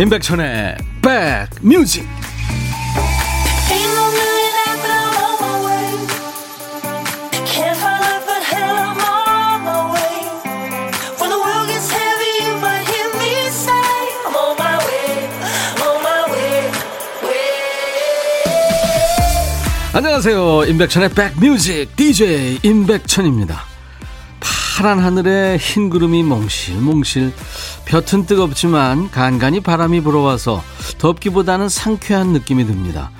임백천의 백뮤직. 안녕하세요. 임백천의 백뮤직. DJ 임백천입니다. 파란 하늘에 흰 구름이 몽실몽실 볕은 뜨겁지만 간간히 바람이 불어와서 덥기보다는 상쾌한 느낌이 듭니다.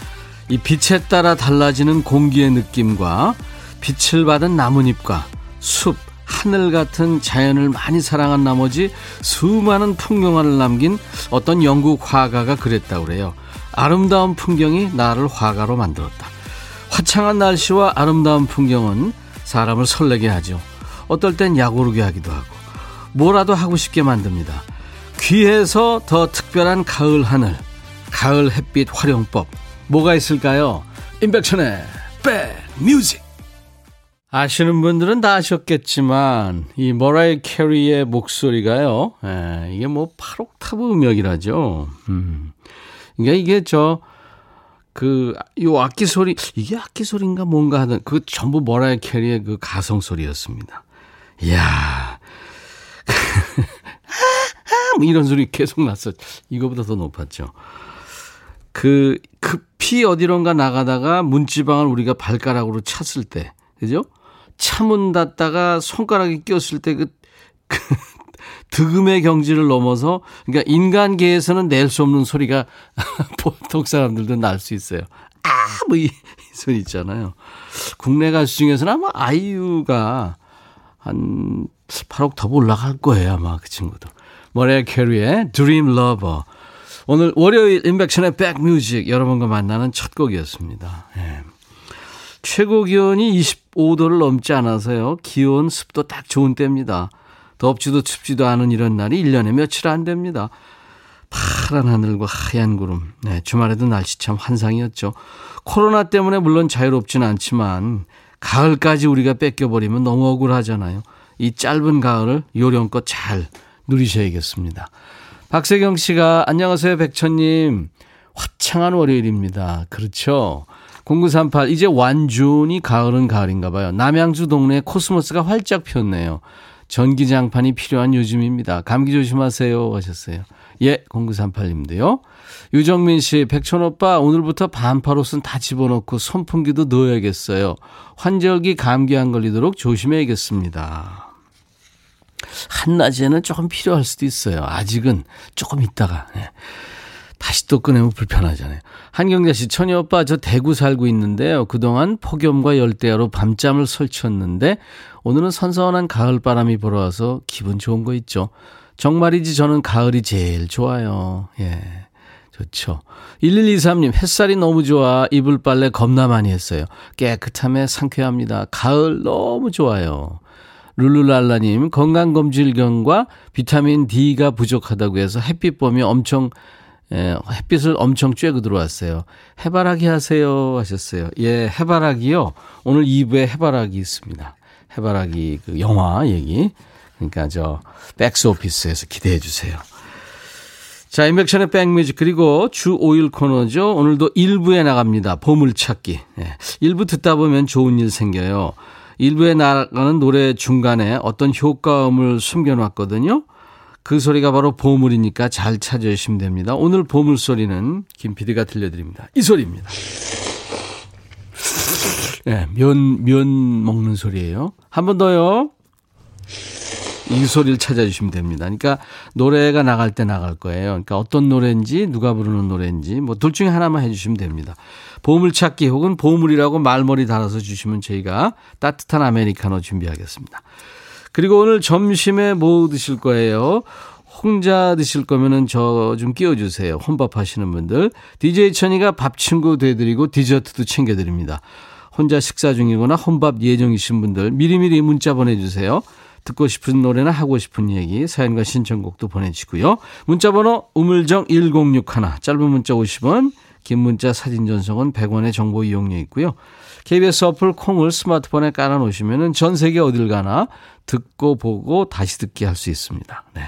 이 빛에 따라 달라지는 공기의 느낌과 빛을 받은 나뭇잎과 숲, 하늘 같은 자연을 많이 사랑한 나머지 수많은 풍경화를 남긴 어떤 영국 화가가 그랬다고 그래요. 아름다운 풍경이 나를 화가로 만들었다. 화창한 날씨와 아름다운 풍경은 사람을 설레게 하죠. 어떨 땐 약오르게 하기도 하고 뭐라도 하고 싶게 만듭니다. 귀해서 더 특별한 가을 하늘, 가을 햇빛 활용법 뭐가 있을까요? 임백천의 백뮤직 아시는 분들은 다 아셨겠지만 이 머라이 캐리의 목소리가요. 에, 예, 이게 뭐 8옥타브 음역이라죠. 음. 그러니까 이게 저 그, 요 악기 소리, 이게 악기 소리인가 뭔가 하던, 그 전부 머라이 캐리의 그 가성 소리였습니다. 이야. 뭐 이런 소리 계속 났어. 이거보다 더 높았죠. 그, 급히 어디론가 나가다가 문지방을 우리가 발가락으로 찼을 때, 그죠? 차문 닫다가 손가락이 꼈을 때 그, 그 득음의 경지를 넘어서, 그러니까 인간계에서는 낼 수 없는 소리가 보통 사람들도 날 수 있어요. 아, 뭐 이, 이 소리 있잖아요. 국내 가수 중에서는 아마 아이유가 한 8억 더 올라갈 거예요, 아마 그 친구도. 머레 캐리의 Dream. 오늘 월요일 인백션의 백뮤직 여러분과 만나는 첫 곡이었습니다. 예. 최고 기온이 25도를 넘지 않아서요. 기온, 습도 딱 좋은 때입니다. 덥지도 춥지도 않은 이런 날이 1년에 며칠 안 됩니다. 파란 하늘과 하얀 구름. 네, 주말에도 날씨 참 환상이었죠. 코로나 때문에 물론 자유롭지는 않지만 가을까지 우리가 뺏겨버리면 너무 억울하잖아요. 이 짧은 가을을 요령껏 잘 누리셔야겠습니다. 박세경 씨가 안녕하세요 백천님. 화창한 월요일입니다. 그렇죠. 0938 이제 완전히 가을은 가을인가 봐요. 남양주 동네에 코스모스가 활짝 폈네요. 전기장판이 필요한 요즘입니다. 감기 조심하세요 하셨어요. 예, 0938님도요. 유정민 씨, 백천 오빠, 오늘부터 반팔 옷은 다 집어넣고 선풍기도 넣어야겠어요. 환절기 감기 안 걸리도록 조심해야겠습니다. 한낮에는 조금 필요할 수도 있어요. 아직은 조금 있다가. 네. 다시 또 꺼내면 불편하잖아요. 한경자 씨, 천희 오빠, 저 대구 살고 있는데요. 그동안 폭염과 열대야로 밤잠을 설쳤는데, 오늘은 선선한 가을 바람이 불어와서 기분 좋은 거 있죠. 정말이지 저는 가을이 제일 좋아요. 예. 좋죠. 1123님, 햇살이 너무 좋아. 이불 빨래 겁나 많이 했어요. 깨끗함에 상쾌합니다. 가을 너무 좋아요. 룰루랄라님, 건강검질경과 비타민 D가 부족하다고 해서 햇빛 보면 엄청, 예, 햇빛을 엄청 쬐고 들어왔어요. 해바라기 하세요. 하셨어요. 예, 해바라기요. 오늘 2부에 해바라기 있습니다. 해바라기 그 영화 얘기. 그러니까 저 백스 오피스에서 기대해 주세요. 자, 인백션의 백뮤직 그리고 주 5일 코너죠. 오늘도 1부에 나갑니다. 보물찾기. 예. 1부 듣다 보면 좋은 일 생겨요. 1부에 나가는 노래 중간에 어떤 효과음을 숨겨놨거든요. 그 소리가 바로 보물이니까 잘 찾아주시면 됩니다. 오늘 보물 소리는 김 PD가 들려드립니다. 이 소리입니다. 네, 면, 면 먹는 소리예요. 한 번 더요. 이 소리를 찾아주시면 됩니다. 그러니까 노래가 나갈 때 나갈 거예요. 그러니까 어떤 노래인지 누가 부르는 노래인지 뭐 둘 중에 하나만 해주시면 됩니다. 보물찾기 혹은 보물이라고 말머리 달아서 주시면 저희가 따뜻한 아메리카노 준비하겠습니다. 그리고 오늘 점심에 뭐 드실 거예요? 홍자 드실 거면은 저 좀 끼워주세요. 혼밥 하시는 분들. DJ 천이가 밥 친구 돼드리고 디저트도 챙겨드립니다. 혼자 식사 중이거나 혼밥 예정이신 분들 미리미리 문자 보내주세요. 듣고 싶은 노래나 하고 싶은 얘기 사연과 신청곡도 보내주시고요. 문자번호 우물정 1061 짧은 문자 50원 긴 문자 사진 전송은 100원의 정보 이용료 있고요. KBS 어플 콩을 스마트폰에 깔아놓으시면 전 세계 어딜 가나 듣고 보고 다시 듣기 할 수 있습니다. 네.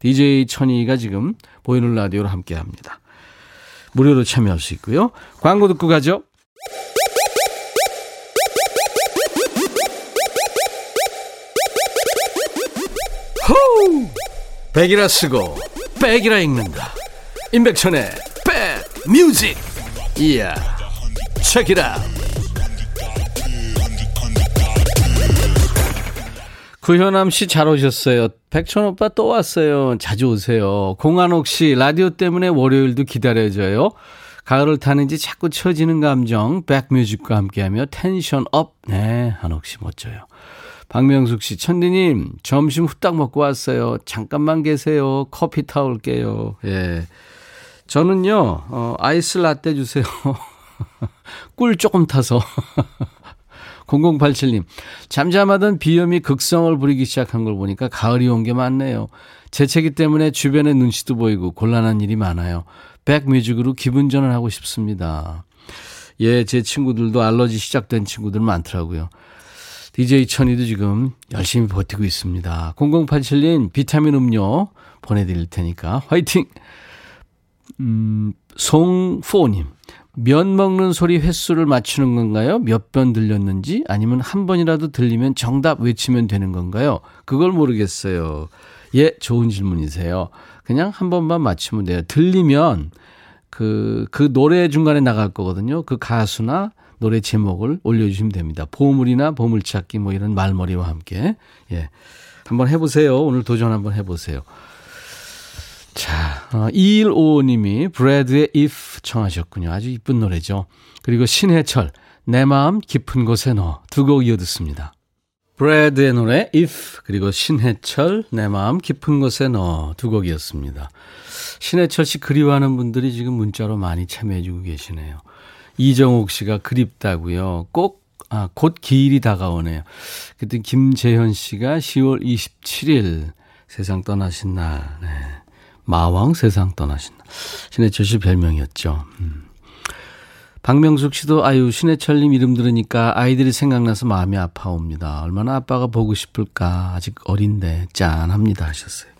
DJ 천이가 지금 보이는 라디오로 함께 합니다. 무료로 참여할 수 있고요. 광고 듣고 가죠. 백이라 쓰고 백이라 읽는다. 임백천의 백 뮤직. 이야. 책이라. 구현암 씨 잘 오셨어요. 백천 오빠 또 왔어요. 자주 오세요. 공한옥 씨 라디오 때문에 월요일도 기다려져요. 가을을 타는지 자꾸 처지는 감정 백뮤직과 함께하며 tension up. 네, 한옥 씨 멋져요. 박명숙 씨, 천디님, 점심 후딱 먹고 왔어요. 잠깐만 계세요. 커피 타올게요. 예. 저는요, 어, 아이스 라떼 주세요. 꿀 조금 타서. 0087님, 잠잠하던 비염이 극성을 부리기 시작한 걸 보니까 가을이 온게 많네요. 재채기 때문에 주변에 눈치도 보이고 곤란한 일이 많아요. 백뮤직으로 기분 전환하고 싶습니다. 예, 제 친구들도 알러지 시작된 친구들 많더라고요. DJ 천이도 지금 열심히 버티고 있습니다. 0087님 비타민 음료 보내드릴 테니까 화이팅! 음, 송포님. 면 먹는 소리 횟수를 맞추는 건가요? 몇 번 들렸는지? 아니면 한 번이라도 들리면 정답 외치면 되는 건가요? 그걸 모르겠어요. 예, 좋은 질문이세요. 그냥 한 번만 맞추면 돼요. 들리면 그, 그 노래 중간에 나갈 거거든요. 그 가수나 노래 제목을 올려주시면 됩니다. 보물이나 보물찾기 뭐 이런 말머리와 함께. 예. 한번 해보세요. 오늘 도전 한번 해보세요. 자, 어, 2155님이 브래드의 If 청하셨군요. 아주 이쁜 노래죠. 그리고 신해철, 내 마음 깊은 곳에 넣어 두 곡 이어 듣습니다. 브래드의 노래 If 그리고 신해철 내 마음 깊은 곳에 넣어 두 곡이었습니다. 신해철 씨 그리워하는 분들이 지금 문자로 많이 참여해 주고 계시네요. 이정옥 씨가 그립다고요. 꼭 아, 곧 기일이 다가오네요. 그때 김재현 씨가 10월 27일 세상 떠나신 날. 네. 마왕 세상 떠나신 날. 신해철 씨 별명이었죠. 음. 박명숙 씨도 아유 신해철님 이름 들으니까 아이들이 생각나서 마음이 아파옵니다. 얼마나 아빠가 보고 싶을까 아직 어린데 짠합니다 하셨어요.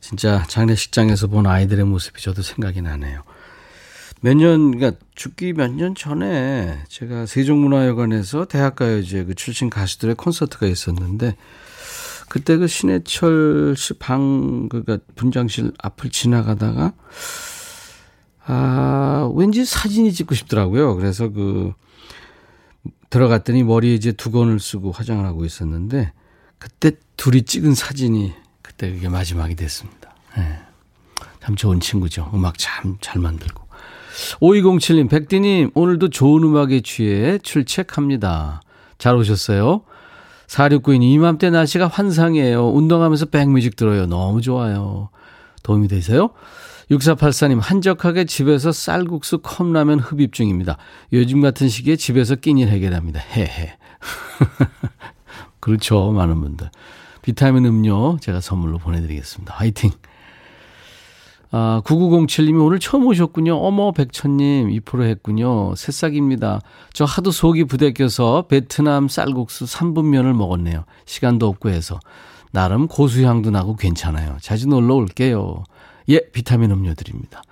진짜 장례식장에서 본 아이들의 모습이 저도 생각이 나네요. 몇 년, 그러니까 죽기 몇 년 전에 제가 세종문화회관에서 대학가요제 그 출신 가수들의 콘서트가 있었는데 그때 그 신해철 씨 방, 그니까 분장실 앞을 지나가다가 아, 왠지 사진이 찍고 싶더라고요. 그래서 그, 들어갔더니 머리에 이제 두건을 쓰고 화장을 하고 있었는데, 그때 둘이 찍은 사진이 그때 그게 마지막이 됐습니다. 네. 참 좋은 친구죠. 음악 참 잘 만들고. 5207님, 백디님, 오늘도 좋은 음악에 취해 출첵합니다. 잘 오셨어요? 4692님, 이맘때 날씨가 환상이에요. 운동하면서 백뮤직 들어요. 너무 좋아요. 도움이 되세요? 6484님, 한적하게 집에서 쌀국수 컵라면 흡입 중입니다. 요즘 같은 시기에 집에서 끼니를 해결합니다. 헤헤. 그렇죠. 많은 분들. 비타민 음료 제가 선물로 보내드리겠습니다. 화이팅! 아, 9907님이 오늘 처음 오셨군요. 어머, 백천님, 2% 했군요. 새싹입니다. 저 하도 속이 부대껴서 베트남 쌀국수 3분면을 먹었네요. 시간도 없고 해서. 나름 고수향도 나고 괜찮아요. 자주 놀러 올게요. 예, 비타민 음료 드립니다.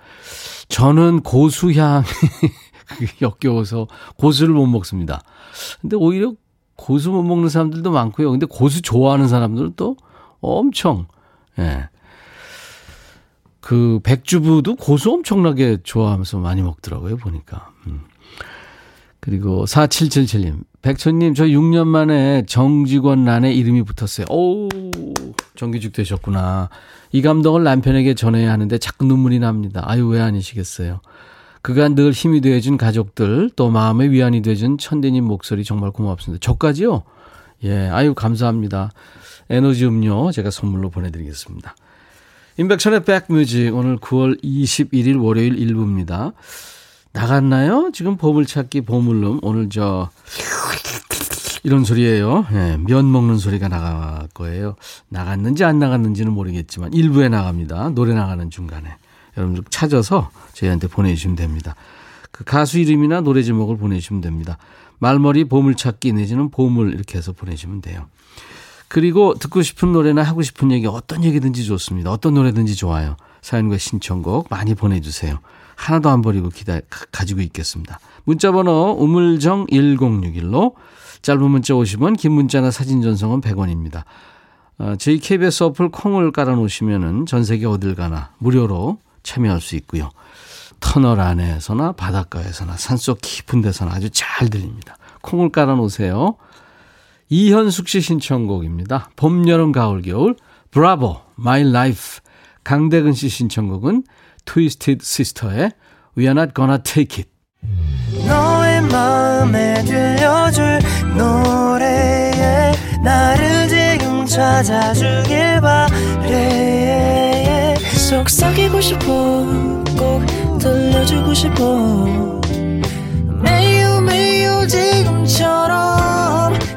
저는 고수향이 역겨워서 고수를 못 먹습니다. 근데 오히려 고수 못 먹는 사람들도 많고요. 근데 고수 좋아하는 사람들은 또 엄청, 예. 그 백주부도 고수 엄청나게 좋아하면서 많이 먹더라고요, 보니까. 음. 그리고 4777님, 백천님, 저 6년 만에 정직원 란에 이름이 붙었어요. 오, 정규직 되셨구나. 이 감동을 남편에게 전해야 하는데 자꾸 눈물이 납니다. 아유, 왜 아니시겠어요? 그간 늘 힘이 되어준 가족들, 또 마음의 위안이 되어준 천대님 목소리 정말 고맙습니다. 저까지요? 예, 아유, 감사합니다. 에너지 음료 제가 선물로 보내드리겠습니다. 인백천의 백뮤직 오늘 9월 21일 월요일 1부입니다. 나갔나요? 지금 보물찾기 보물룸 오늘 저 이런 소리예요. 네, 면 먹는 소리가 나갈 거예요. 나갔는지 안 나갔는지는 모르겠지만 일부에 나갑니다. 노래 나가는 중간에 여러분들 찾아서 저희한테 보내주시면 됩니다. 그 가수 이름이나 노래 제목을 보내주시면 됩니다. 말머리 보물찾기 내지는 보물 이렇게 해서 보내주시면 돼요. 그리고 듣고 싶은 노래나 하고 싶은 얘기 어떤 얘기든지 좋습니다. 어떤 노래든지 좋아요. 사연과 신청곡 많이 보내주세요. 하나도 안 버리고 기다 가지고 있겠습니다. 문자번호 우물정 1061로 짧은 문자 50원, 긴 문자나 사진 전송은 100원입니다. 어, 저희 KBS 어플 콩을 깔아놓으시면은 전 세계 어딜 가나 무료로 참여할 수 있고요. 터널 안에서나 바닷가에서나 산속 깊은 데서나 아주 잘 들립니다. 콩을 깔아놓으세요. 이현숙 씨 신청곡입니다. 봄, 여름, 가을, 겨울. Bravo, My Life 강대근 씨 신청곡은 트위스티드 시스터의 We are not gonna take it. 너의 마음에 들려줄 노래에 나를 지금 찾아주길 바래. 속삭이고 싶어 꼭 들려주고 싶어. 매우 매우 지금처럼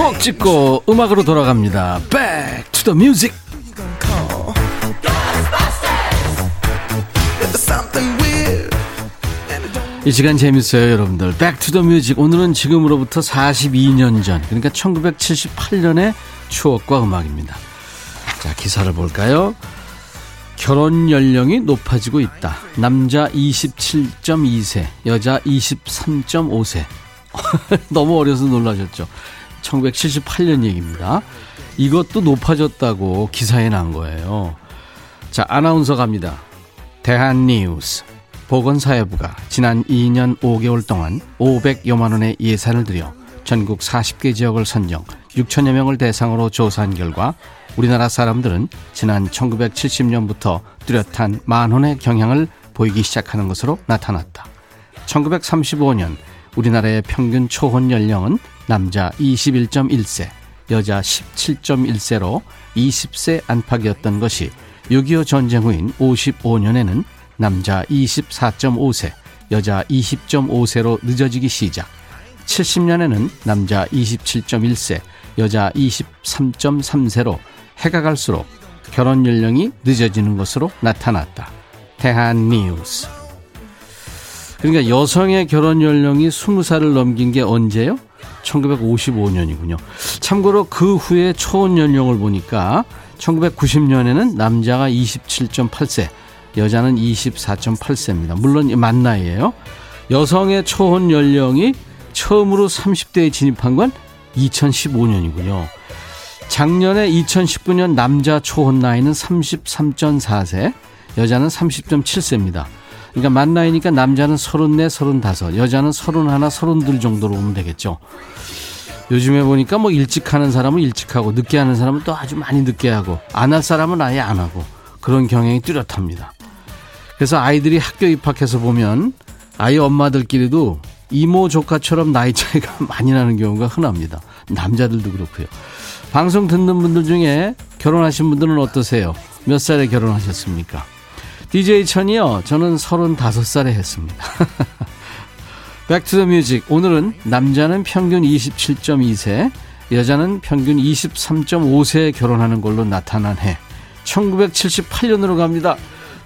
추억 찍고 음악으로 돌아갑니다. Back to the music. 이 시간 재밌어요, 여러분들. Back to the music. 오늘은 지금으로부터 42년 전, 그러니까 1978년의 추억과 음악입니다. 자, 기사를 볼까요? 결혼 연령이 높아지고 있다. 남자 27.2세, 여자 23.5세. 너무 어려서 놀라셨죠? 1978년 얘기입니다. 이것도 높아졌다고 기사에 난 거예요. 자, 아나운서 갑니다. 대한뉴스. 보건사회부가 지난 2년 5개월 동안 500여만 원의 예산을 들여 전국 40개 지역을 선정 6천여 명을 대상으로 조사한 결과 우리나라 사람들은 지난 1970년부터 뚜렷한 만혼의 경향을 보이기 시작하는 것으로 나타났다. 1935년 우리나라의 평균 초혼 연령은 남자 21.1세, 여자 17.1세로 20세 안팎이었던 것이 6.25 전쟁 후인 55년에는 남자 24.5세, 여자 20.5세로 늦어지기 시작. 70년에는 남자 27.1세, 여자 23.3세로 해가 갈수록 결혼 연령이 늦어지는 것으로 나타났다. 대한 뉴스. 그러니까 여성의 결혼 연령이 20살을 넘긴 게 언제요? 1955년이군요. 참고로 그 후에 초혼 연령을 보니까 1990년에는 남자가 27.8세, 여자는 24.8세입니다. 물론 만 나이예요. 여성의 초혼 연령이 처음으로 30대에 진입한 건 2015년이군요. 작년에 2019년 남자 초혼 나이는 33.4세, 여자는 30.7세입니다. 그러니까 만 나이니까 남자는 34, 35, 여자는 31, 32 정도로 오면 되겠죠. 요즘에 보니까 뭐 일찍 하는 사람은 일찍 하고 늦게 하는 사람은 또 아주 많이 늦게 하고 안 할 사람은 아예 안 하고 그런 경향이 뚜렷합니다. 그래서 아이들이 학교 입학해서 보면 아이 엄마들끼리도 이모 조카처럼 나이 차이가 많이 나는 경우가 흔합니다. 남자들도 그렇고요. 방송 듣는 분들 중에 결혼하신 분들은 어떠세요? 몇 살에 결혼하셨습니까? DJ 천이요. 저는 35살에 했습니다. 백투더뮤직 오늘은 남자는 평균 27.2세, 여자는 평균 23.5세에 결혼하는 걸로 나타난 해. 1978년으로 갑니다.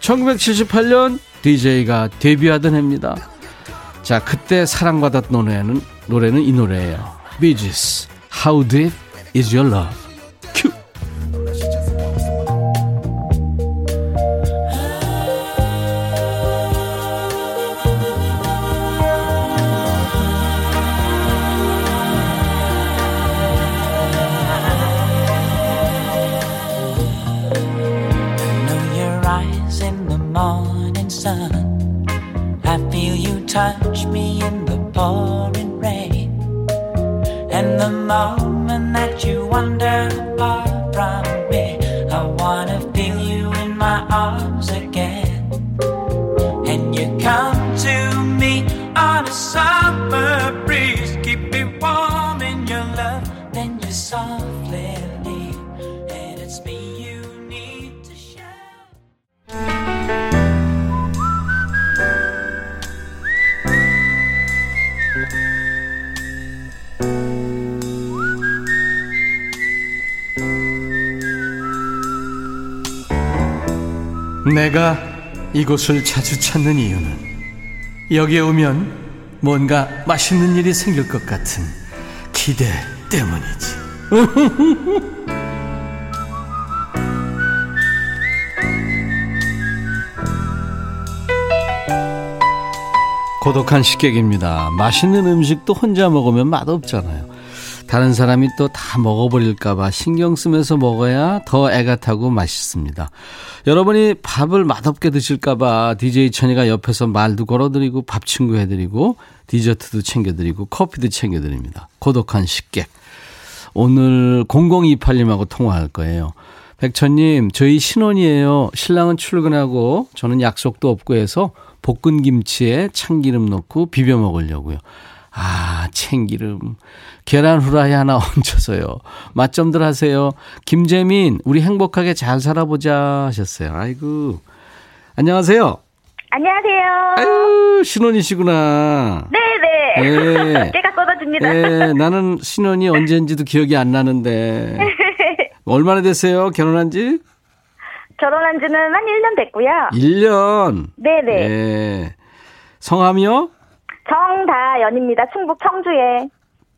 1978년 DJ가 데뷔하던 해입니다. 자, 그때 사랑받았던 노래는, 노래는 이 노래예요. 비지스, How Deep Is Your Love? 내가 이곳을 자주 찾는 이유는 여기에 오면 뭔가 맛있는 일이 생길 것 같은 기대 때문이지. 고독한 식객입니다. 맛있는 음식도 혼자 먹으면 맛없잖아요. 다른 사람이 또 다 먹어버릴까봐 신경 쓰면서 먹어야 더 애가 타고 맛있습니다. 여러분이 밥을 맛없게 드실까봐 DJ 천이가 옆에서 말도 걸어드리고 밥 친구 해드리고 디저트도 챙겨드리고 커피도 챙겨드립니다. 고독한 식객. 오늘 0028님하고 통화할 거예요. 백천님, 저희 신혼이에요. 신랑은 출근하고 저는 약속도 없고 해서 볶은 김치에 참기름 넣고 비벼 먹으려고요. 아, 참기름. 계란 후라이 하나 얹혀서요. 맛 좀들 하세요. 김재민, 우리 행복하게 잘 살아보자 하셨어요. 아이고. 안녕하세요. 안녕하세요. 아유, 신혼이시구나. 네네. 예. 깨가 쏟아집니다. 예, 나는 신혼이 언제인지도 기억이 안 나는데. 얼마나 됐어요? 결혼한 지? 결혼한 지는 한 1년 됐고요. 1년. 네네. 예. 성함이요? 정다연입니다. 충북 청주에.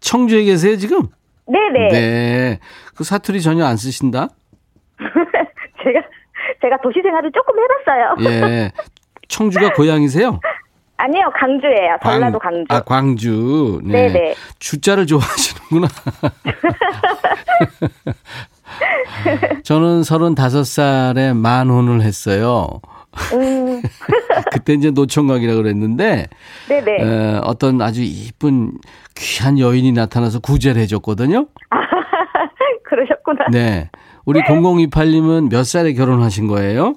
청주에 계세요, 지금? 네네. 네. 그 사투리 전혀 안 쓰신다? 제가, 제가 도시 생활을 조금 해봤어요. 예. 청주가 고향이세요? 아니요, 강주예요. 전라도 광- 강주. 아, 광주. 네. 네네. 주자를 좋아하시는구나. 저는 35살에 만혼을 했어요. 음, 그때 이제 노총각이라 그랬는데, 네네. 에, 어떤 아주 이쁜 귀한 여인이 나타나서 구제를 해줬거든요. 그러셨구나. 네. 우리 0028님은 몇 살에 결혼하신 거예요?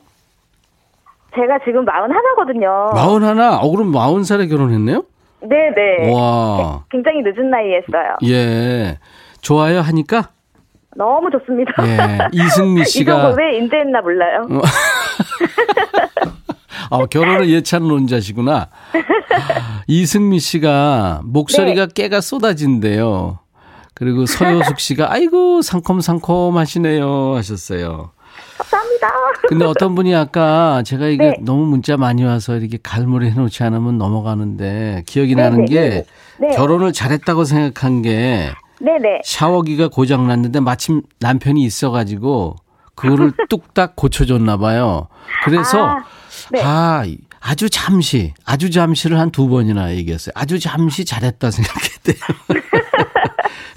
제가 지금 41거든요. 마흔 하나? 어, 그럼 마흔 살에 결혼했네요? 네네. 와. 굉장히 늦은 나이에 했어요. 예. 좋아요 하니까? 너무 좋습니다. 예. 이승미 씨가. 이거 왜 인제했나 몰라요. 아, 결혼을 예찬 논자시구나. 이승미 씨가 목소리가 네. 깨가 쏟아진대요. 그리고 서효숙 씨가 아이고 상콤상콤 하시네요 하셨어요. 감사합니다. 근데 어떤 분이 아까 제가 이게 네. 너무 문자 많이 와서 이렇게 갈무리 해놓지 않으면 넘어가는데 기억이 네, 나는 네, 게 네, 네. 결혼을 잘했다고 생각한 게 네네. 샤워기가 고장 났는데 마침 남편이 있어가지고 그거를 뚝딱 고쳐줬나 봐요. 그래서 아, 네. 아 아주 잠시 아주 잠시를 한 두 번이나 얘기했어요. 아주 잠시 잘했다 생각했대요.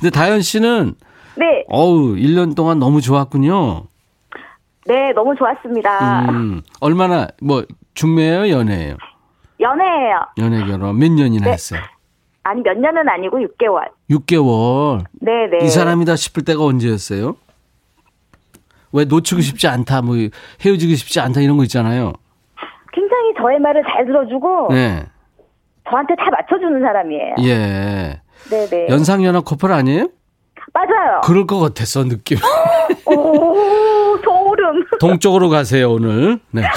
근데 다현 씨는 네. 어우 1년 동안 너무 좋았군요. 네, 너무 좋았습니다. 음, 얼마나 뭐 중매예요, 연애예요? 연애예요. 연애 결혼 몇 년이나 네. 했어요? 아니, 몇 년은 아니고 6개월. 6개월. 네 네. 이 사람이다 싶을 때가 언제였어요? 왜 놓치고 싶지 않다, 뭐 헤어지고 싶지 않다 이런 거 있잖아요. 굉장히 저의 말을 잘 들어주고, 네, 저한테 다 맞춰주는 사람이에요. 예. 네네. 연상연하 커플 아니에요? 맞아요. 그럴 것 같았어 느낌. 오, 소름. 동쪽으로 가세요 오늘. 네.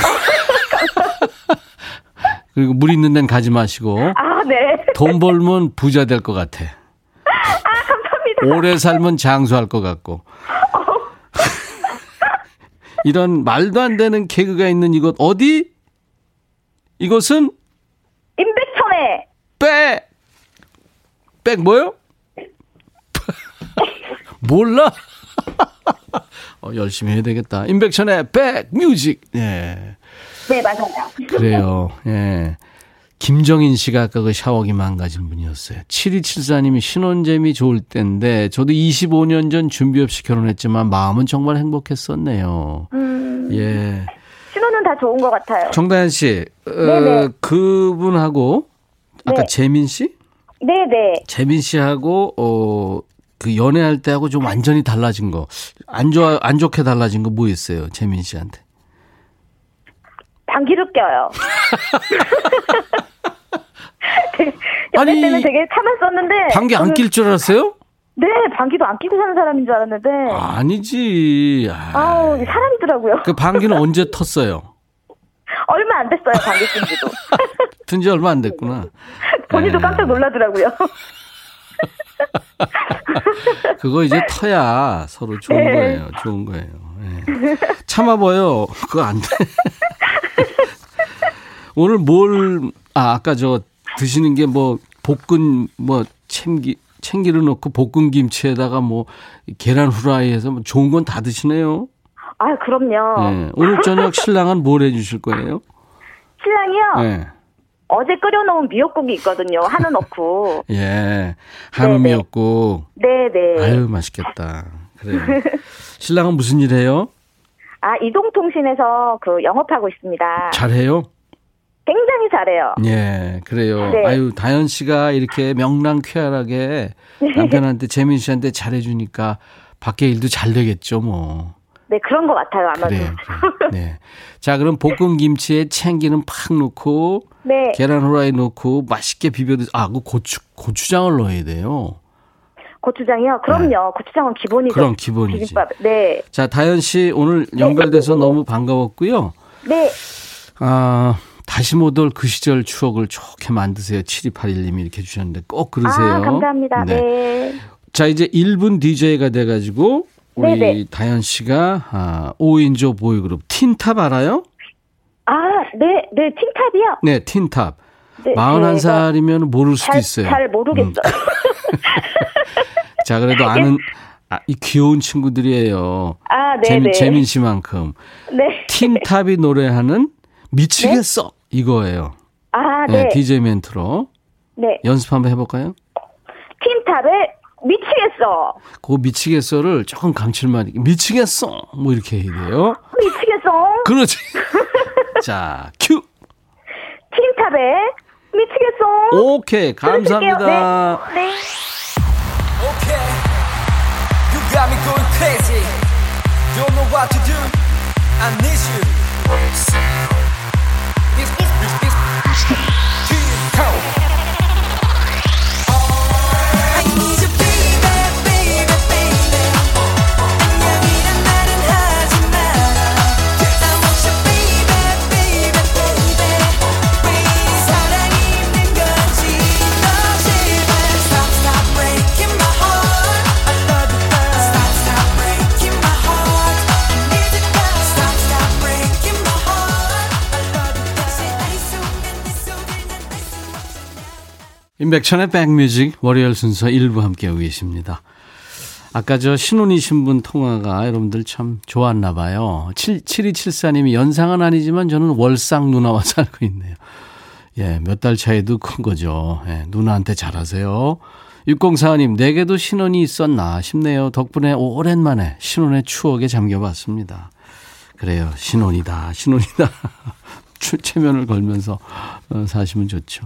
그리고 물 있는 데는 가지 마시고 아, 네. 돈 벌면 부자 될 것 같아. 아, 감사합니다. 오래 살면 장수할 것 같고. 이런 말도 안 되는 개그가 있는 이곳 어디? 이곳은 임백천의 빼! 백 뭐요? 몰라? 어, 열심히 해야 되겠다. 임백천의 백 뮤직. 예. 네, 맞아요. 그래요. 예. 김정인 씨가 아까 그 샤워기 망가진 분이었어요. 7274님이 신혼재미 좋을 때인데 저도 25년 전 준비 없이 결혼했지만 마음은 정말 행복했었네요. 음, 예. 신호는 다 좋은 것 같아요. 정다현 씨, 어. 그분하고 아까 네. 재민 씨? 네네. 재민 씨하고 어, 그 연애할 때하고 좀 완전히 달라진 거. 안 좋아, 안 좋게 달라진 거 뭐 있어요? 재민 씨한테. 방귀를 껴요. 연애 아니, 때는 되게 참았었는데. 방귀 안 낄 줄 알았어요? 네, 방귀도 안 끼고 사는 사람인 줄 알았는데. 아니지. 아, 아우, 사람이더라고요. 그 방귀는 언제 텄어요? 얼마 안 됐어요, 방귀 낀 지도. 튼지 얼마 안 됐구나. 본인도 네. 깜짝 놀라더라고요. 그거 이제 터야 서로 좋은 네. 거예요. 좋은 거예요. 예. 참아봐요. 그거 안 돼. 오늘 뭘, 아, 아까 저 드시는 게 뭐 볶은 뭐 챙기, 챙기를 넣고 볶은 김치에다가 뭐 계란 후라이 해서 뭐 좋은 건 다 드시네요. 아, 그럼요. 예. 오늘 저녁 신랑은 뭘 해주실 거예요? 신랑이요. 예. 어제 끓여놓은 미역국이 있거든요. 한우 넣고. 예. 한우 네네. 미역국. 네네. 아유, 맛있겠다. 그래요. 신랑은 무슨 일 해요? 아, 이동통신에서 그 영업하고 있습니다. 잘해요? 굉장히 잘해요. 예, 그래요. 네. 아유, 다현 씨가 이렇게 명랑쾌활하게 남편한테 재민 씨한테 잘해주니까 밖에 일도 잘 되겠죠, 뭐. 네, 그런 것 같아요, 아마도. 그래요, 그래요. 네. 자, 그럼 볶음 김치에 챙기는 팍 넣고 네. 계란 후라이 넣고 맛있게 비벼 드 아, 그 고추 고추장을 넣어야 돼요. 고추장이요? 그럼요. 고추장은 기본이죠. 그럼 기본이지. 비빔밥. 네. 자, 다현 씨 오늘 연결돼서 너무 반가웠고요. 네. 아, 다시 못 올 그 시절 추억을 좋게 만드세요. 7281님이 이렇게 주셨는데 꼭 그러세요. 아, 감사합니다. 네. 자, 이제 1분 DJ가 돼가지고 우리 네네. 다현 씨가 아, 5인조 보이그룹 틴탑 알아요? 아, 네, 네, 틴탑이요? 네, 틴탑. 네, 41살이면 모를 수도 잘, 있어요. 잘 모르겠어요. 음. 자, 그래도 아는 아, 이 귀여운 친구들이에요. 아, 네, 재민, 네. 재민 씨만큼. 네. 틴탑이 노래하는 미치겠어 이거예요. 아, 네, 네. DJ 멘트로 네. 연습 한번 해볼까요? 틴탑의 미치겠어. 그 미치겠어를 조금 감칠맛 있게 미치겠어 뭐 이렇게 해야 돼요. 미치겠어. 그렇지. 자, 큐. 틴탑의 미치겠어. 오케이, 감사합니다. 네. 네. Okay, 임백천의 백뮤직 월요일 순서 1부 함께하고 계십니다. 아까 저 신혼이 신 분 통화가 여러분들 참 좋았나 봐요. 7, 7274님이 연상은 아니지만 저는 월상 누나와 살고 있네요. 예, 몇 달 차이도 큰 거죠. 예, 누나한테 잘하세요. 6045님, 내게도 신혼이 있었나 싶네요. 덕분에 오랜만에 신혼의 추억에 잠겨봤습니다. 그래요. 신혼이다. 신혼이다. 추- 최면을 걸면서 어, 사시면 좋죠.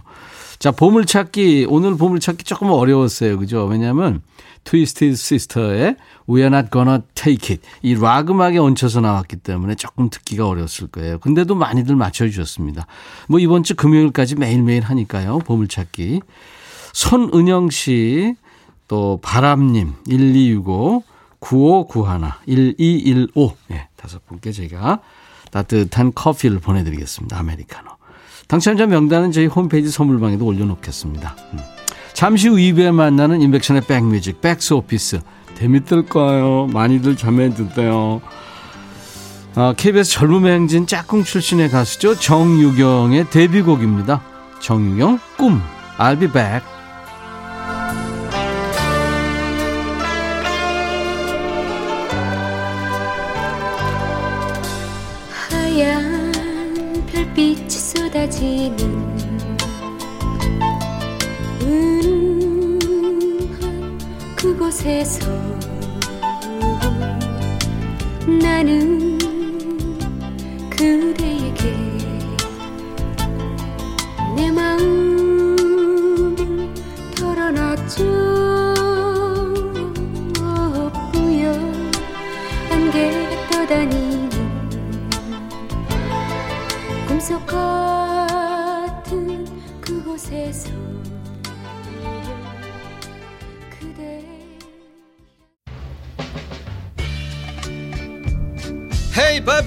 자, 보물찾기. 오늘 보물찾기 조금 어려웠어요. 그죠? 왜냐하면 트위스티드 시스터의 We are not gonna take it. 이 락 음악에 얹혀서 나왔기 때문에 조금 듣기가 어려웠을 거예요. 근데도 많이들 맞춰주셨습니다. 뭐 이번 주 금요일까지 매일매일 하니까요. 보물찾기. 손은영 씨, 또 바람님, 1265, 9591, 1215. 예, 다섯 분께 제가 따뜻한 커피를 보내드리겠습니다. 아메리카노. 당첨자 명단은 저희 홈페이지 선물방에도 올려놓겠습니다. 음. 잠시 후 2부에 만나는 인백션의 백뮤직, 백스 오피스. 재밌을까요? 많이들 참여해주세요. 아, KBS 젊음의 행진 짝꿍 출신의 가수죠. 정유경의 데뷔곡입니다. 정유경, 꿈. I'll be back. 쏟아지는 은은한 그곳에서 나는 그대에게 내 마음을 털어놨죠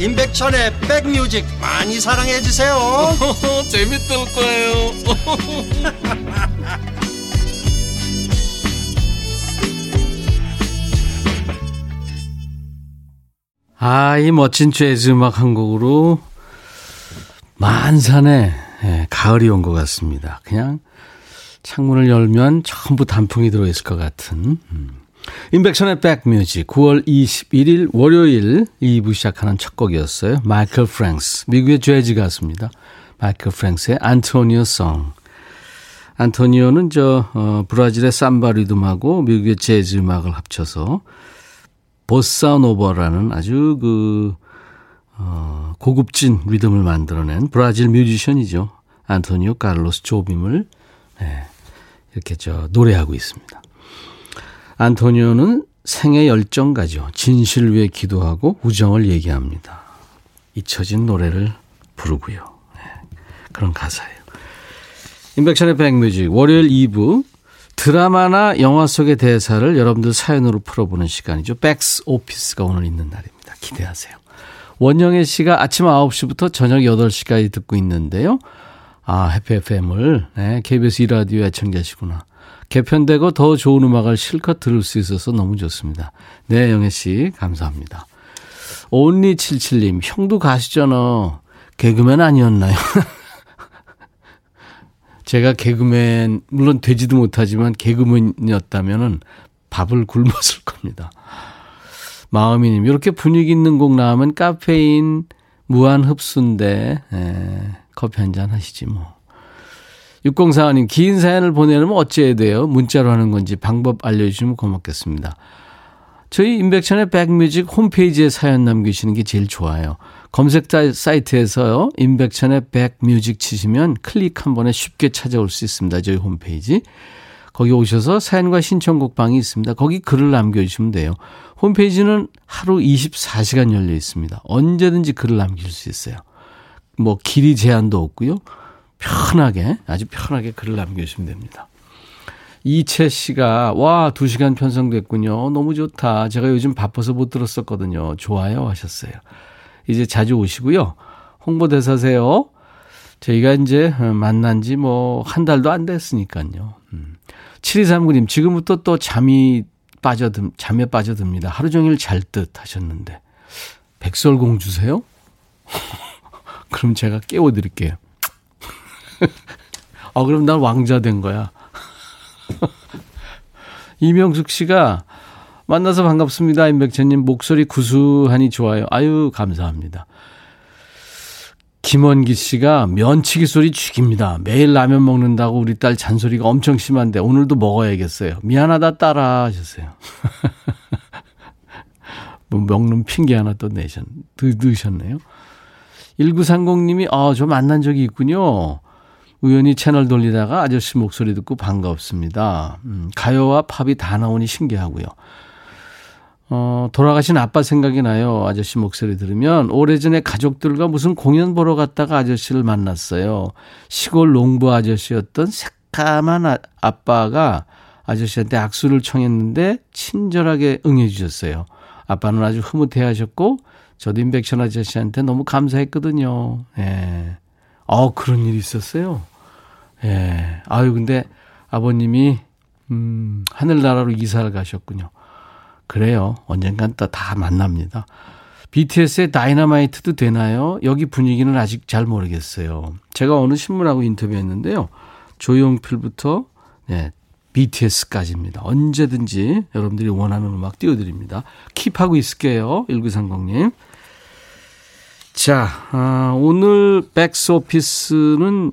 임백천의 백뮤직 많이 사랑해 주세요 재밌을 거예요 아, 이 멋진 재즈 음악 한 곡으로 만산에 예, 가을이 온 것 같습니다. 그냥 창문을 열면 전부 단풍이 들어있을 것 같은. 음. 임백천의 백뮤직 9월 21일 월요일 2부 시작하는 첫 곡이었어요. 마이클 프랭크스, 미국의 재즈 가수입니다. 마이클 프랭크스의 Antonio Song. 안토니오는 저 어, 브라질의 삼바 리듬하고 미국의 재즈 음악을 합쳐서 보사노버라는 아주 그 어, 고급진 리듬을 만들어낸 브라질 뮤지션이죠. 안토니오 카를로스 조빔을 네, 이렇게 저 노래하고 있습니다. 안토니오는 생애 열정가죠. 진실 위해 기도하고 우정을 얘기합니다. 잊혀진 노래를 부르고요. 네, 그런 가사예요. 인백션의 백뮤직 월요일 2부 드라마나 영화 속의 대사를 여러분들 사연으로 풀어보는 시간이죠. 백스 오피스가 오늘 있는 날입니다. 기대하세요. 원영애 씨가 아침 9시부터 저녁 8시까지 듣고 있는데요. 아, 해피 FM을, 네, KBS 2라디오 애청자시구나. 개편되고 더 좋은 음악을 실컷 들을 수 있어서 너무 좋습니다. 네, 영애 씨, 감사합니다. 온리77님, 형도 가시잖아. 개그맨 아니었나요? 제가 개그맨, 물론 되지도 못하지만 개그맨이었다면은 밥을 굶었을 겁니다. 마음이님, 이렇게 분위기 있는 곡 나오면 카페인 무한 흡수인데, 에, 커피 한 잔 하시지 뭐. 6045님, 긴 사연을 보내려면 어찌해야 돼요? 문자로 하는 건지 방법 알려주시면 고맙겠습니다. 저희 인백션의 백뮤직 홈페이지에 사연 남기시는 게 제일 좋아요. 검색 사이트에서요, 인백션의 백뮤직 치시면 클릭 한 번에 쉽게 찾아올 수 있습니다. 저희 홈페이지. 거기 오셔서 사연과 신청곡 방이 있습니다. 거기 글을 남겨주시면 돼요. 홈페이지는 하루 24시간 열려 있습니다. 언제든지 글을 남길 수 있어요. 뭐 길이 제한도 없고요. 편하게 아주 편하게 글을 남겨주시면 됩니다. 이채 씨가 와 2시간 편성됐군요. 너무 좋다. 제가 요즘 바빠서 못 들었었거든요. 좋아요 하셨어요. 이제 자주 오시고요. 홍보대사세요. 저희가 이제 만난 지 뭐 한 달도 안 됐으니까요. 음. 7239님 지금부터 또 잠이 빠져듭 잠에 빠져듭니다. 하루 종일 잘 듯 하셨는데 백설공주세요? 그럼 제가 깨워드릴게요. 아, 그럼 난 왕자 된 거야. 이명숙 씨가 만나서 반갑습니다. 임백천님 목소리 구수하니 좋아요. 아유, 감사합니다. 김원기 씨가 면치기 소리 죽입니다. 매일 라면 먹는다고 우리 딸 잔소리가 엄청 심한데 오늘도 먹어야겠어요. 미안하다 딸아 하셨어요. 뭐 먹는 핑계 하나 또 내셨, 넣으셨네요. 1930님이 아, 저 만난 적이 있군요. 우연히 채널 돌리다가 아저씨 목소리 듣고 반갑습니다. 음, 가요와 팝이 다 나오니 신기하고요. 어, 돌아가신 아빠 생각이 나요. 아저씨 목소리 들으면 오래전에 가족들과 무슨 공연 보러 갔다가 아저씨를 만났어요. 시골 농부 아저씨였던 새까만 아, 아빠가 아저씨한테 악수를 청했는데 친절하게 응해 주셨어요. 아빠는 아주 흐뭇해 하셨고 저도 임백천 아저씨한테 너무 감사했거든요. 예. 어, 그런 일이 있었어요. 예. 아유, 근데 아버님이, 음, 하늘나라로 이사를 가셨군요. 그래요. 언젠간 또다 만납니다. BTS의 다이너마이트도 되나요? 여기 분위기는 아직 잘 모르겠어요. 제가 어느 신문하고 인터뷰했는데요. 조용필부터, 네, BTS까지입니다. 언제든지 여러분들이 원하는 음악 띄워드립니다. 킵하고 있을게요. 1930님. 자, 아, 오늘 백스 오피스는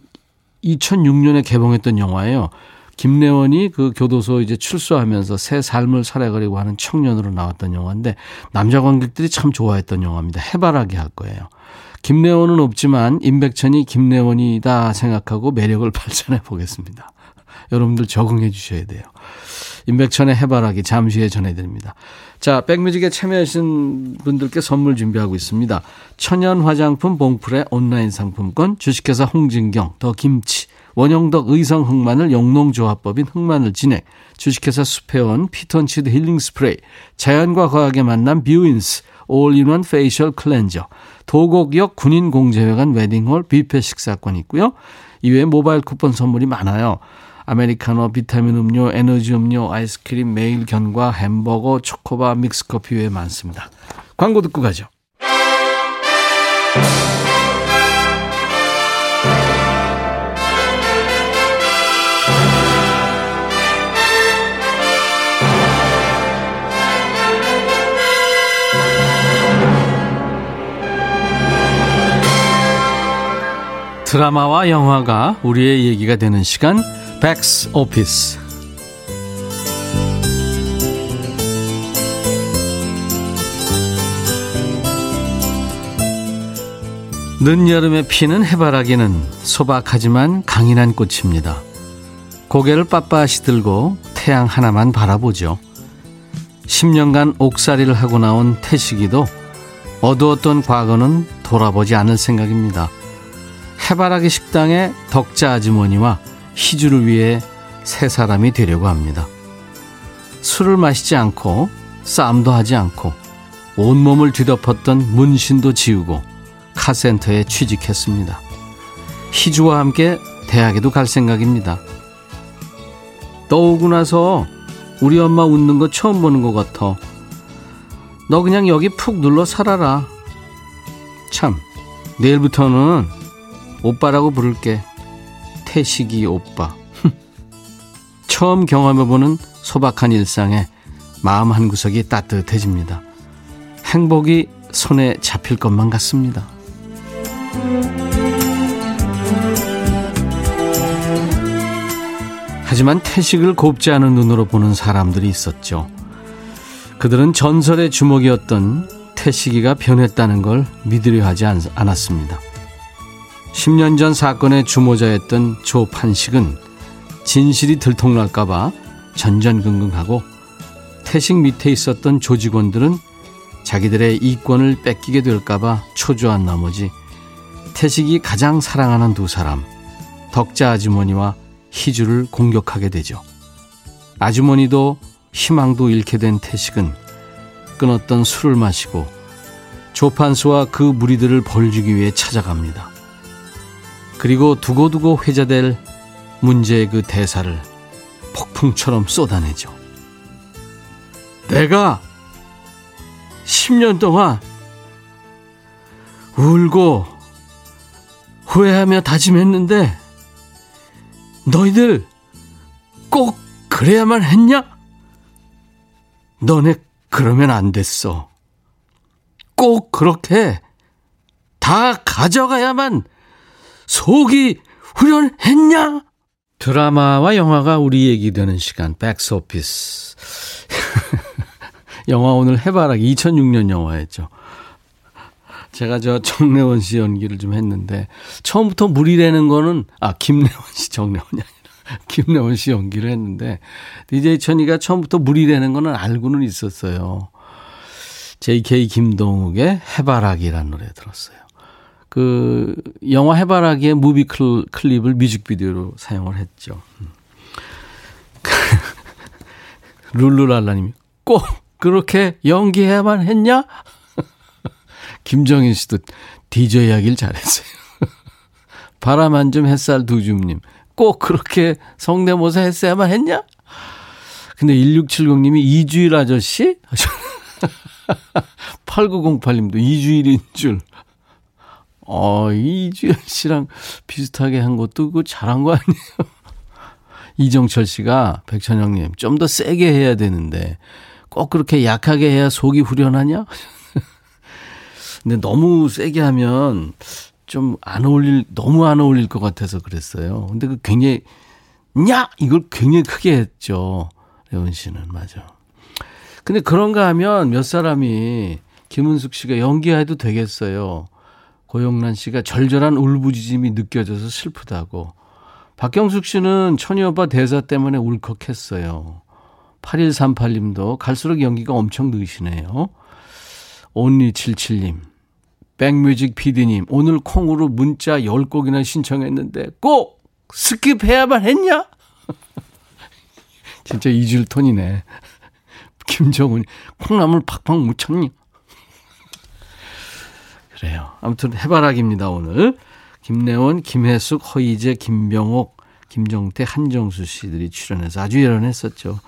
2006년에 개봉했던 영화예요. 김래원이 그 교도소 이제 출소하면서 새 삶을 살아가려고 하는 청년으로 나왔던 영화인데 남자 관객들이 참 좋아했던 영화입니다. 해바라기 할 거예요. 김래원은 없지만 임백천이 김래원이다 생각하고 매력을 발산해 보겠습니다. 여러분들 적응해 주셔야 돼요. 임백천의 해바라기 잠시 후에 전해드립니다. 자, 백뮤직에 참여하신 분들께 선물 준비하고 있습니다. 천연 화장품 봉풀의 온라인 상품권, 주식회사 홍진경, 더 김치, 원형덕 의성 흑마늘 영농조합법인 흑마늘 진액, 주식회사 수페온 피톤치드 힐링 스프레이, 자연과 과학의 만남 뷰인스, all-in-one facial cleanser, 도곡역 군인공제회관 웨딩홀 뷔페 식사권 있고요. 이외에 모바일 쿠폰 선물이 많아요. 아메리카노, 비타민 음료, 에너지 음료, 아이스크림, 매일 견과, 햄버거, 초코바, 믹스커피 외에 많습니다. 광고 듣고 가죠. 드라마와 영화가 우리의 얘기가 되는 시간 백스 오피스 늦여름에 피는 해바라기는 소박하지만 강인한 꽃입니다. 고개를 빳빳이 들고 태양 하나만 바라보죠. 10년간 옥살이를 하고 나온 태식이도 어두웠던 과거는 돌아보지 않을 생각입니다. 해바라기 식당의 덕자 아주머니와 희주를 위해 세 사람이 되려고 합니다. 술을 마시지 않고 싸움도 하지 않고 온몸을 뒤덮었던 문신도 지우고 카센터에 취직했습니다. 희주와 함께 대학에도 갈 생각입니다. 떠오고 나서 우리 엄마 웃는 거 처음 보는 것 같아. 너 그냥 여기 푹 눌러 살아라. 참, 내일부터는 오빠라고 부를게. 태식이 오빠. 처음 경험해보는 소박한 일상에 마음 한구석이 따뜻해집니다. 행복이 손에 잡힐 것만 같습니다. 하지만 태식을 곱지 않은 눈으로 보는 사람들이 있었죠. 그들은 전설의 주먹이었던 태식이가 변했다는 걸 믿으려 하지 않, 않았습니다. 10년 전 사건의 주모자였던 조판식은 진실이 들통날까봐 전전긍긍하고 태식 밑에 있었던 조직원들은 자기들의 이권을 뺏기게 될까봐 초조한 나머지 태식이 가장 사랑하는 두 사람 덕자 아주머니와 희주를 공격하게 되죠. 아주머니도 희망도 잃게 된 태식은 끊었던 술을 마시고 조판수와 그 무리들을 벌주기 위해 찾아갑니다. 그리고 두고두고 회자될 문제의 그 대사를 폭풍처럼 쏟아내죠. 내가 10년 동안 울고 후회하며 다짐했는데 너희들 꼭 그래야만 했냐? 너네 그러면 안 됐어. 꼭 그렇게 다 가져가야만 속이 후련했냐? 드라마와 영화가 우리 얘기 되는 시간 백스오피스 영화 오늘 해바라기 2006년 영화였죠. 제가 저 정래원 씨 연기를 좀 했는데 처음부터 물이라는 거는 아 김래원 씨 정래원이 아니라 김래원 씨 연기를 했는데 DJ 천이가 처음부터 물이라는 거는 알고는 있었어요. JK 김동욱의 해바라기라는 노래 들었어요. 그 영화 해바라기의 무비 클, 클립을 뮤직비디오로 사용을 했죠. 음. 룰루랄라님이 꼭 그렇게 연기해야만 했냐? 김정인 씨도 DJ 하길 잘했어요. 바람 한 줌 햇살 두 줌님. 꼭 그렇게 성대모사 했어야만 했냐? 근데 1670님이 이주일 아저씨? 8908님도 이주일인 줄. 어, 이주일 씨랑 비슷하게 한 것도 그 잘한 거 아니에요? 이정철 씨가 백천영님 좀 더 세게 해야 되는데 꼭 그렇게 약하게 해야 속이 후련하냐? 근데 너무 세게 하면 좀 안 어울릴 너무 안 어울릴 것 같아서 그랬어요. 근데 그 굉장히 냐 이걸 굉장히 크게 했죠. 려은 씨는 맞아. 근데 그런가 하면 몇 사람이 김은숙 씨가 연기해도 되겠어요. 고영란 씨가 절절한 울부짖음이 느껴져서 슬프다고. 박경숙 씨는 천희 오빠 대사 때문에 울컥했어요. 8138님도 갈수록 연기가 엄청 느시네요. 온리77님, 백뮤직 PD님, 오늘 콩으로 문자 10곡이나 신청했는데 꼭 스킵해야만 했냐? 진짜 이질 톤이네. 김정은, 콩나물 팍팍 묻혔니? 그래요. 아무튼 해바라기입니다, 오늘. 김래원, 김혜숙, 허이재, 김병옥, 김정태, 한정수 씨들이 출연해서 아주 열연했었죠.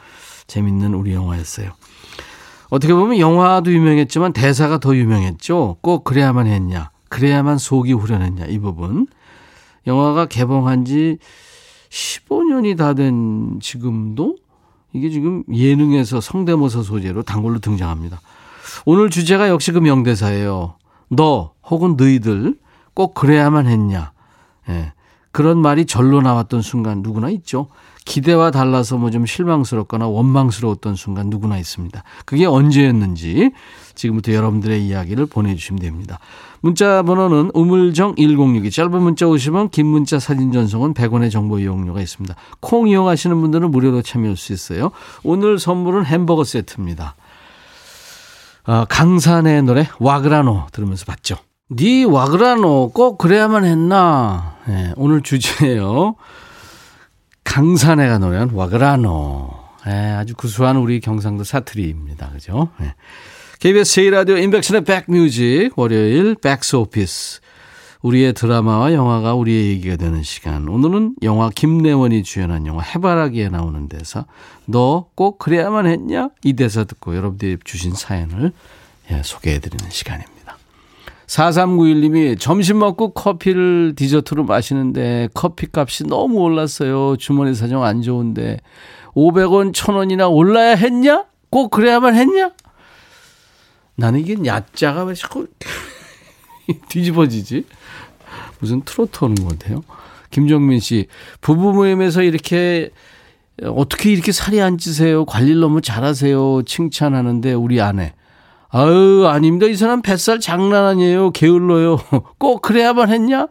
재밌는 우리 영화였어요. 어떻게 보면 영화도 유명했지만 대사가 더 유명했죠. 꼭 그래야만 했냐. 그래야만 속이 후련했냐. 이 부분. 영화가 개봉한 지 15년이 다 된 지금도 이게 지금 예능에서 성대모사 소재로 단골로 등장합니다. 오늘 주제가 역시 그 명대사예요. 너 혹은 너희들 꼭 그래야만 했냐. 예. 그런 말이 절로 나왔던 순간 누구나 있죠. 기대와 달라서 뭐 좀 실망스럽거나 원망스러웠던 순간 누구나 있습니다. 그게 언제였는지 지금부터 여러분들의 이야기를 보내주시면 됩니다. 문자 번호는 우물정 1062 짧은 문자 50원 긴 문자 사진 전송은 100원의 정보 이용료가 있습니다. 콩 이용하시는 분들은 무료로 참여할 수 있어요. 오늘 선물은 햄버거 세트입니다. 어, 강산에 노래 와그라노 들으면서 봤죠. 네 와그라노 꼭 그래야만 했나? 예, 오늘 주제예요. 강산에가 노래한 와그라노. 예, 아주 구수한 우리 경상도 사투리입니다. 그죠? 예. KBS 제1라디오 임백천의 백뮤직 월요일 백스 오피스 우리의 드라마와 영화가 우리의 얘기가 되는 시간 오늘은 영화 김래원이 주연한 영화 해바라기에 나오는 대사 너 꼭 그래야만 했냐? 이 대사 듣고 여러분들이 주신 사연을 예, 소개해드리는 시간입니다. 4391님이 점심 먹고 커피를 디저트로 마시는데 커피 값이 너무 올랐어요. 주머니 사정 안 좋은데 500원, 1000원이나 올라야 했냐? 꼭 그래야만 했냐? 나는 이게 야자가 왜 자꾸 뒤집어지지? 무슨 트로트 하는 것 같아요. 김정민 씨, 부부 모임에서 이렇게 어떻게 이렇게 살이 안 찌세요? 관리를 너무 잘하세요. 칭찬하는데 우리 아내. 아유, 아닙니다. 이 사람 뱃살 장난 아니에요. 게을러요. 꼭 그래야만 했냐?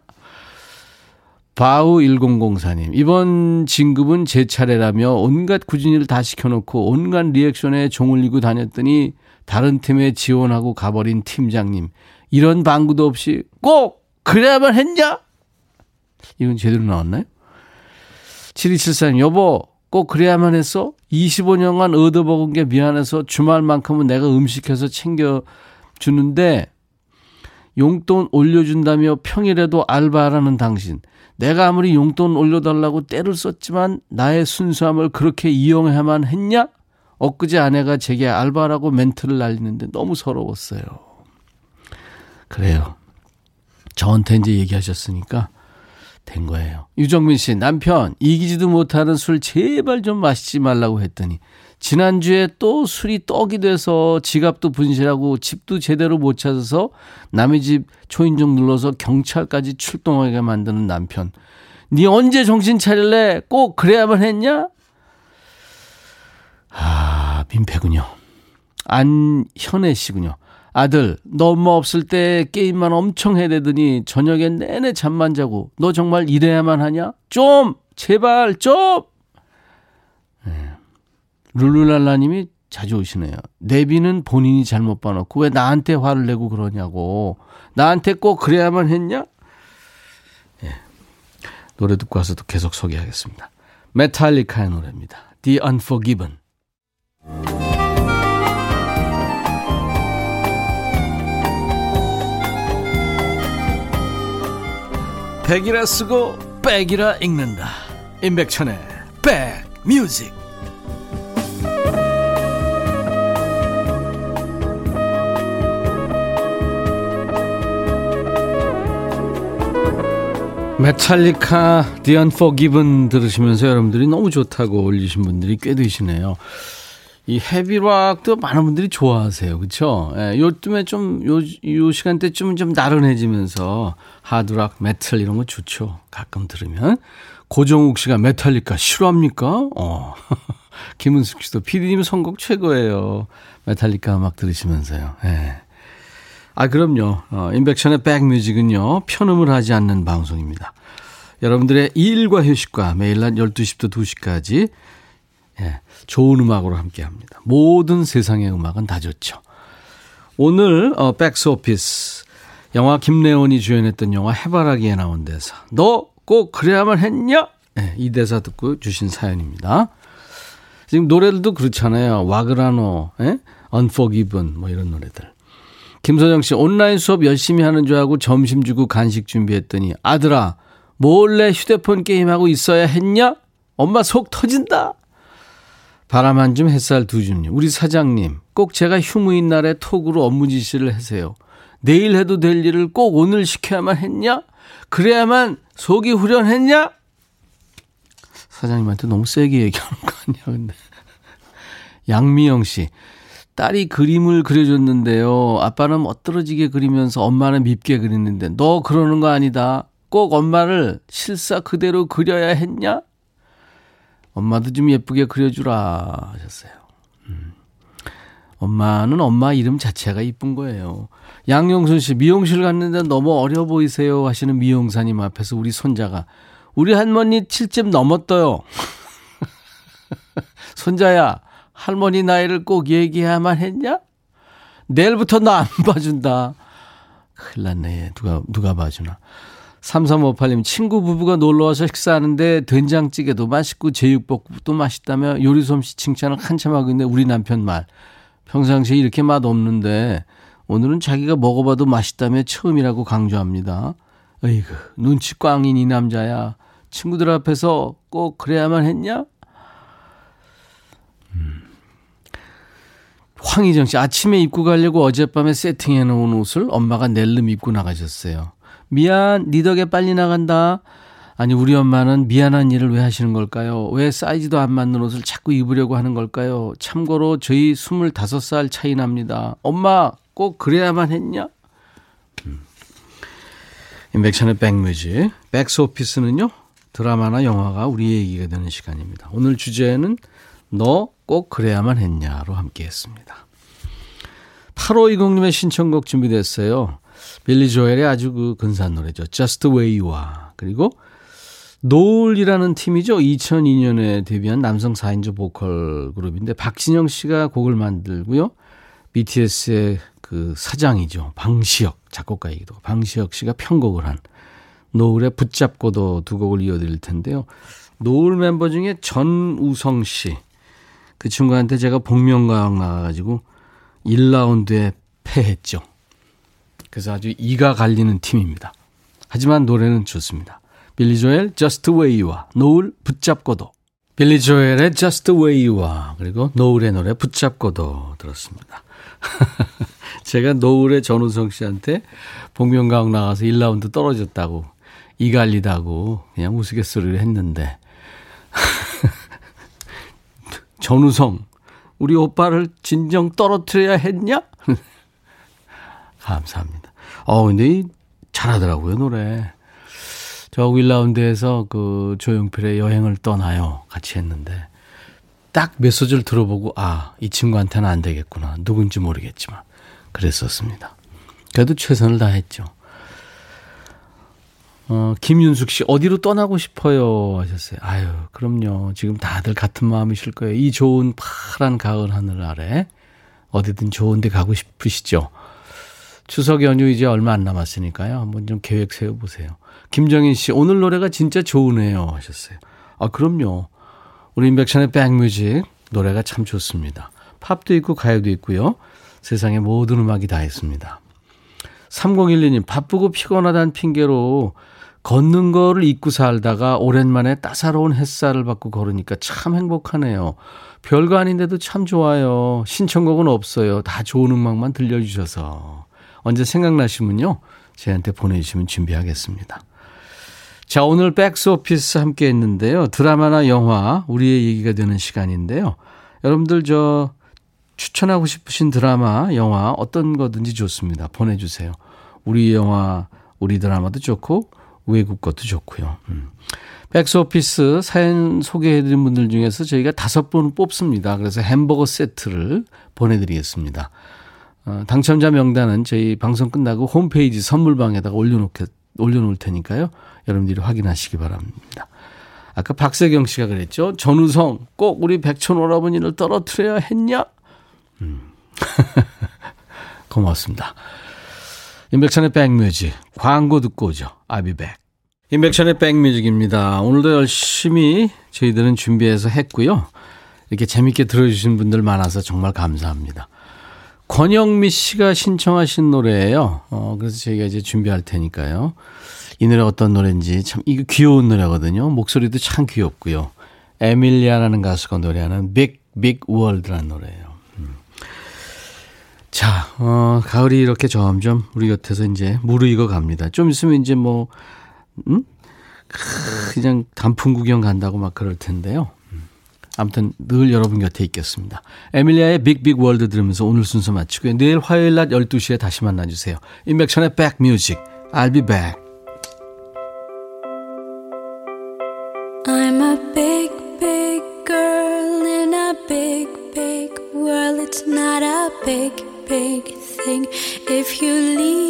바우 1004님. 이번 진급은 제 차례라며 온갖 구진이를 다 시켜놓고 온갖 리액션에 종을리고 다녔더니 다른 팀에 지원하고 가버린 팀장님. 이런 방구도 없이 꼭 그래야만 했냐? 이건 제대로 나왔나요? 7274님, 여보, 꼭 그래야만 했어? 25년간 얻어먹은 게 미안해서 주말만큼은 내가 음식해서 챙겨주는데 용돈 올려준다며 평일에도 알바하라는 당신. 내가 아무리 용돈 올려달라고 때를 썼지만 나의 순수함을 그렇게 이용해야만 했냐? 엊그제 아내가 제게 알바라고 멘트를 날리는데 너무 서러웠어요. 그래요. 저한테 이제 얘기하셨으니까 된 거예요. 유정민 씨, 남편, 이기지도 못하는 술 제발 좀 마시지 말라고 했더니, 지난주에 또 술이 떡이 돼서 지갑도 분실하고 집도 제대로 못 찾아서 남의 집 초인종 눌러서 경찰까지 출동하게 만드는 남편. 네 언제 정신 차릴래? 꼭 그래야만 했냐? 아, 민폐군요. 안현애 씨군요. 아들, 너 엄마 없을 때 게임만 엄청 해대더니 저녁에 내내 잠만 자고 너 정말 이래야만 하냐? 좀! 제발, 좀! 네. 룰루랄라님이 자주 오시네요. 내비는 본인이 잘못 봐놓고 왜 나한테 화를 내고 그러냐고. 나한테 꼭 그래야만 했냐? 예. 노래 듣고 와서 또 계속 소개하겠습니다. 메탈리카의 노래입니다. The Unforgiven. 백이라 쓰고 백이라 읽는다. 임백천의 백뮤직. 메탈리카 The Unforgiven 들으시면서 여러분들이 너무 좋다고 올리신 분들이 꽤 되시네요. 이 헤비락도 많은 분들이 좋아하세요. 그렇죠? 예, 요즘에 좀요 요 시간대 좀좀 나른해지면서 하드락, 메탈 이런 거 좋죠. 가끔 들으면 고정욱 씨가 메탈리카 싫어합니까? 어. 김은숙 씨도 피디님 선곡 최고예요. 메탈리카 음악 들으시면서요. 예. 아, 그럼요. 어, 인백션의 백뮤직은요, 편음을 하지 않는 방송입니다. 여러분들의 일과 휴식과 매일 낮 12시부터 2시까지 예, 좋은 음악으로 함께 합니다. 모든 세상의 음악은 다 좋죠. 오늘, 어, 백스 오피스. 영화 김래원이 주연했던 영화 해바라기에 나온 대사. 너 꼭 그래야만 했냐? 예, 이 대사 듣고 주신 사연입니다. 지금 노래들도 그렇잖아요. 와그라노, 예? Unforgiven, 뭐 이런 노래들. 김소정 씨, 온라인 수업 열심히 하는 줄 알고 점심 주고 간식 준비했더니, 아들아, 몰래 휴대폰 게임하고 있어야 했냐? 엄마 속 터진다! 바람 한 줌 햇살 두 줌님. 우리 사장님, 꼭 제가 휴무인 날에 톡으로 업무 지시를 하세요. 내일 해도 될 일을 꼭 오늘 시켜야만 했냐? 그래야만 속이 후련했냐? 사장님한테 너무 세게 얘기하는 거 아니야, 근데. 양미영 씨. 딸이 그림을 그려줬는데요. 아빠는 멋들어지게 그리면서 엄마는 밉게 그리는데 너 그러는 거 아니다. 꼭 엄마를 실사 그대로 그려야 했냐? 엄마도 좀 예쁘게 그려주라 하셨어요. 음. 엄마는 엄마 이름 자체가 이쁜 거예요. 양용순 씨 미용실 갔는데 너무 어려 보이세요 하시는 미용사님 앞에서 우리 손자가 우리 할머니 7점 넘었어요. 손자야 할머니 나이를 꼭 얘기해야만 했냐? 내일부터 나 안 봐준다. 큰일 났네. 누가, 누가 봐주나. 3358님, 친구 부부가 놀러와서 식사하는데 된장찌개도 맛있고 제육볶음도 맛있다며 요리 솜씨 칭찬을 한참 하고 있는데 우리 남편 말. 평상시에 이렇게 맛 없는데 오늘은 자기가 먹어봐도 맛있다며 처음이라고 강조합니다. 어이구, 눈치 꽝인 이 남자야. 친구들 앞에서 꼭 그래야만 했냐? 황희정 씨, 아침에 입고 가려고 어젯밤에 세팅해 놓은 옷을 엄마가 낼름 입고 나가셨어요. 미안, 니 덕에 빨리 나간다. 아니, 우리 엄마는 미안한 일을 왜 하시는 걸까요? 왜 사이즈도 안 맞는 옷을 자꾸 입으려고 하는 걸까요? 참고로 저희 25살 차이 납니다. 엄마, 꼭 그래야만 했냐? 음. 인백션의 백뮤직. 백스오피스는요, 드라마나 영화가 우리의 얘기가 되는 시간입니다. 오늘 주제는 너 꼭 그래야만 했냐로 함께 했습니다. 8520님의 신청곡 준비됐어요. 빌리 조엘의 아주 그 근사한 노래죠. Just the way you are. 그리고 노을이라는 팀이죠. 2002년에 데뷔한 남성 4인조 보컬 그룹인데 박진영 씨가 곡을 만들고요. BTS의 그 사장이죠. 방시혁 작곡가이기도 하고 방시혁 씨가 편곡을 한 노을의 붙잡고도 두 곡을 이어드릴 텐데요. 노을 멤버 중에 전우성 씨. 그 친구한테 제가 복면가왕 나가가지고 1라운드에 패했죠. 그래서 아주 이가 갈리는 팀입니다. 하지만 노래는 좋습니다. 빌리 조엘, you are. 노을 붙잡고도. 빌리 조엘의 you are. 그리고 노을의 노래 붙잡고도 들었습니다. 제가 노을의 전우성 씨한테 복면가왕 나가서 1라운드 떨어졌다고 이갈리다고 그냥 우스갯소리를 했는데 전우성 우리 오빠를 진정 떨어뜨려야 했냐? 감사합니다. 어 근데 이 잘하더라고요 노래. 저 1라운드에서 그 조용필의 여행을 떠나요 같이 했는데 딱 몇 소절 들어보고 아 이 친구한테는 안 되겠구나 누군지 모르겠지만 그랬었습니다. 그래도 최선을 다했죠. 어, 김윤숙 씨, 어디로 떠나고 싶어요? 하셨어요. 아유, 그럼요. 지금 다들 같은 마음이실 거예요. 이 좋은 파란 가을 하늘 아래 어디든 좋은 데 가고 싶으시죠? 추석 연휴 이제 얼마 안 남았으니까요. 한번 좀 계획 세워보세요. 김정인 씨, 오늘 노래가 진짜 좋으네요. 하셨어요. 아, 그럼요. 우리 인백션의 백뮤직 노래가 참 좋습니다. 팝도 있고 가요도 있고요. 세상에 모든 음악이 다 있습니다. 3012님, 바쁘고 피곤하다는 핑계로 걷는 거를 잊고 살다가 오랜만에 따사로운 햇살을 받고 걸으니까 참 행복하네요. 별거 아닌데도 참 좋아요. 신청곡은 없어요. 다 좋은 음악만 들려주셔서. 언제 생각나시면요. 저한테 보내주시면 준비하겠습니다. 자, 오늘 백스 오피스 함께 했는데요. 드라마나 영화, 우리의 얘기가 되는 시간인데요. 여러분들 저 추천하고 싶으신 드라마, 영화 어떤 거든지 좋습니다. 보내주세요. 우리 영화, 우리 드라마도 좋고 외국 것도 좋고요. 음. 백스오피스 사연 소개해드린 분들 중에서 저희가 다섯 분 뽑습니다. 그래서 햄버거 세트를 보내드리겠습니다. 어, 당첨자 명단은 저희 방송 끝나고 홈페이지 선물방에다가 올려놓게, 올려놓을 테니까요. 여러분들이 확인하시기 바랍니다. 아까 박세경 씨가 그랬죠. 전우성 꼭 우리 백촌 오라버니를 떨어뜨려야 했냐? 음. 고맙습니다. 임백천의 백뮤직 광고 듣고 오죠. 아비백. 임백천의 백뮤직입니다. 오늘도 열심히 저희들은 준비해서 했고요. 이렇게 재밌게 들어주신 분들 많아서 정말 감사합니다. 권영미 씨가 신청하신 노래예요. 어, 그래서 저희가 이제 준비할 테니까요. 이 노래 어떤 노래인지 참 이거 귀여운 노래거든요. 목소리도 참 귀엽고요. 에밀리아라는 가수가 노래하는 Big Big World라는 노래예요. 음. 자, 어, 가을이 이렇게 점점 우리 곁에서 이제 무르익어 갑니다. 좀 있으면 이제 뭐, 음? 크, 그냥 단풍 구경 간다고 막 그럴 텐데요. 음. 아무튼 늘 여러분 곁에 있겠습니다. 에밀리아의 Big Big World 들으면서 오늘 순서 마치고요. 내일 화요일 낮 12시에 다시 만나주세요. 임백천의 백뮤직. I'll be back. I'm a big, big girl in a big, big world. It's not a big, big thing if you leave